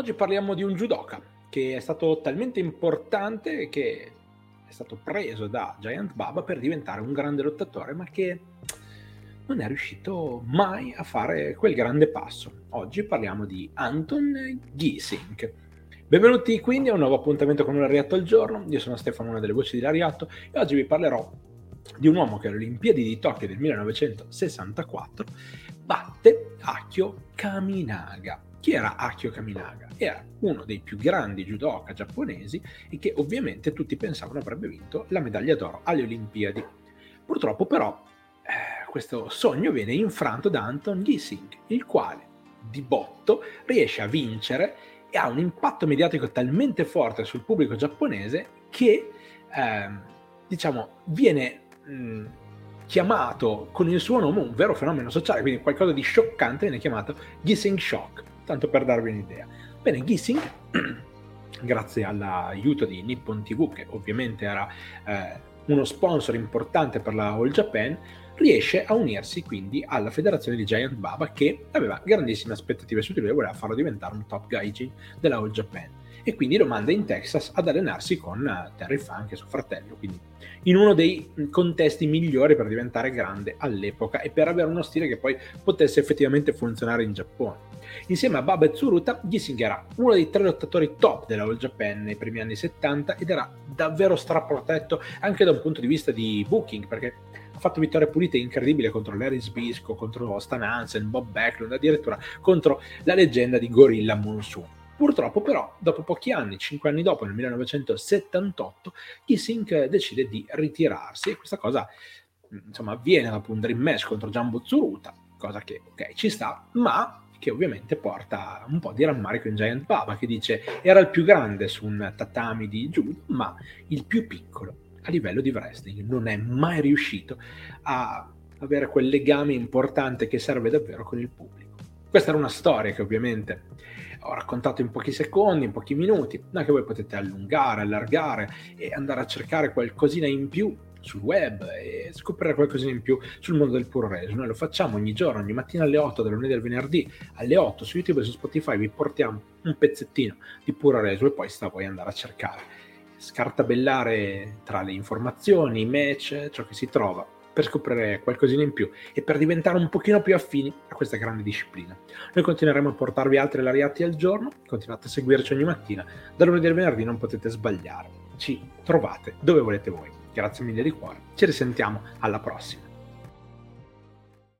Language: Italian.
Oggi parliamo di un judoka che è stato talmente importante che è stato preso da Giant Baba per diventare un grande lottatore, ma che non è riuscito mai a fare quel grande passo. Oggi parliamo di Anton Giesing. Benvenuti quindi a un nuovo appuntamento con un Lariatto al giorno. Io sono Stefano, una delle voci di Lariatto, e oggi vi parlerò di un uomo che alle Olimpiadi di Tokyo del 1964 batte Akio Kaminaga chi era Akio Kaminaga? Era uno dei più grandi judoka giapponesi e che ovviamente tutti pensavano avrebbe vinto la medaglia d'oro alle Olimpiadi. Purtroppo però eh, questo sogno viene infranto da Anton Gising, il quale di botto riesce a vincere e ha un impatto mediatico talmente forte sul pubblico giapponese che eh, diciamo viene mh, chiamato con il suo nome un vero fenomeno sociale, quindi qualcosa di scioccante viene chiamato Gising Shock tanto per darvi un'idea. Bene, Gissing, grazie all'aiuto di Nippon TV, che ovviamente era eh, uno sponsor importante per la All Japan, riesce a unirsi quindi alla federazione di Giant Baba che aveva grandissime aspettative su di lui e voleva farlo diventare un top gaijin della All Japan e quindi lo manda in Texas ad allenarsi con eh, Terry Funk e suo fratello, quindi in uno dei contesti migliori per diventare grande all'epoca e per avere uno stile che poi potesse effettivamente funzionare in Giappone. Insieme a Baba Tsuruta, Gising era uno dei tre lottatori top della All Japan nei primi anni 70 ed era davvero straprotetto anche da un punto di vista di booking, perché ha fatto vittorie pulite incredibili contro Larry Sbisco, contro Stan Hansen, Bob Backlund, addirittura contro la leggenda di Gorilla Monsoon. Purtroppo però, dopo pochi anni, 5 anni dopo, nel 1978, Kissing decide di ritirarsi e questa cosa insomma, avviene dopo un dream match contro Jumbo Tsuruta, cosa che ok ci sta, ma che ovviamente porta un po' di rammarico in Giant Baba che dice era il più grande su un tatami di judo, ma il più piccolo a livello di wrestling non è mai riuscito a avere quel legame importante che serve davvero con il pubblico. Questa era una storia che ovviamente ho raccontato in pochi secondi, in pochi minuti, ma che voi potete allungare, allargare e andare a cercare qualcosina in più sul web e scoprire qualcosina in più sul mondo del puro reso. Noi lo facciamo ogni giorno, ogni mattina alle 8, dalle lunedì al venerdì, alle 8 su YouTube e su Spotify vi portiamo un pezzettino di puro reso e poi sta a voi andare a cercare. Scartabellare tra le informazioni, i match, ciò che si trova per scoprire qualcosina in più e per diventare un pochino più affini a questa grande disciplina. Noi continueremo a portarvi altri lariati al giorno, continuate a seguirci ogni mattina, da lunedì al venerdì non potete sbagliare. Ci trovate dove volete voi. Grazie mille di cuore, ci risentiamo alla prossima.